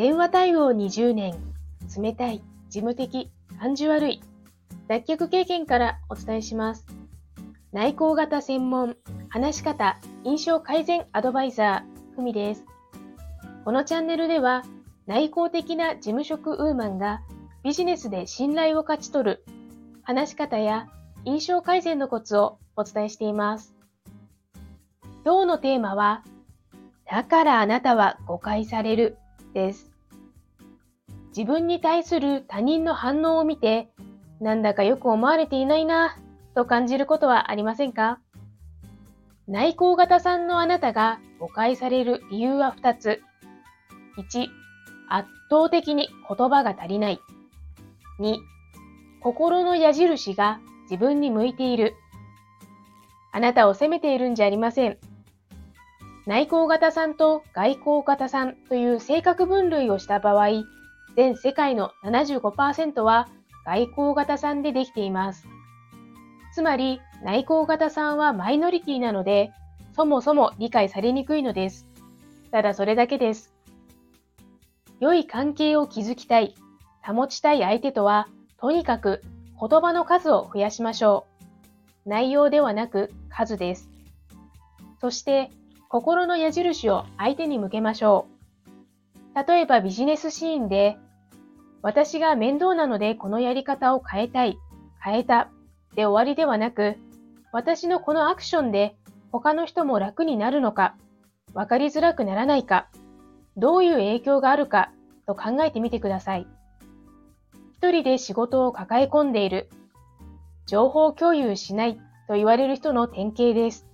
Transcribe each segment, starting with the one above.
電話対応20年、冷たい、事務的、感じ悪い、脱却経験からお伝えします。内向型専門、話し方、印象改善アドバイザー、ふみです。このチャンネルでは、内向的な事務職ウーマンがビジネスで信頼を勝ち取る、話し方や印象改善のコツをお伝えしています。今日のテーマは、だからあなたは誤解されるです。自分に対する他人の反応を見て、なんだかよく思われていないなと感じることはありませんか？内向型さんのあなたが誤解される理由は2つ。1、圧倒的に言葉が足りない。2、心の矢印が自分に向いている。あなたを責めているんじゃありません。内向型さんと外向型さんという性格分類をした場合、全世界の75%は外向型さんでできています。つまり内向型さんはマイノリティなので、そもそも理解されにくいのです。ただそれだけです。良い関係を築きたい、保ちたい相手とは、とにかく言葉の数を増やしましょう。内容ではなく数です。そして心の矢印を相手に向けましょう。例えばビジネスシーンで、私が面倒なのでこのやり方を変えたい、変えたで終わりではなく、私のこのアクションで他の人も楽になるのか、わかりづらくならないか、どういう影響があるかと考えてみてください。一人で仕事を抱え込んでいる、情報共有しないと言われる人の典型です。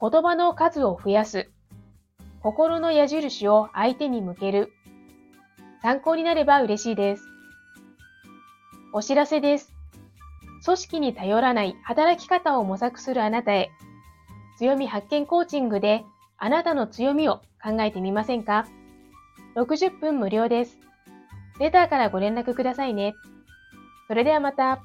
言葉の数を増やす。心の矢印を相手に向ける。参考になれば嬉しいです。お知らせです。組織に頼らない働き方を模索するあなたへ、強み発見コーチングであなたの強みを考えてみませんか ?60 分無料です。レターからご連絡くださいね。それではまた。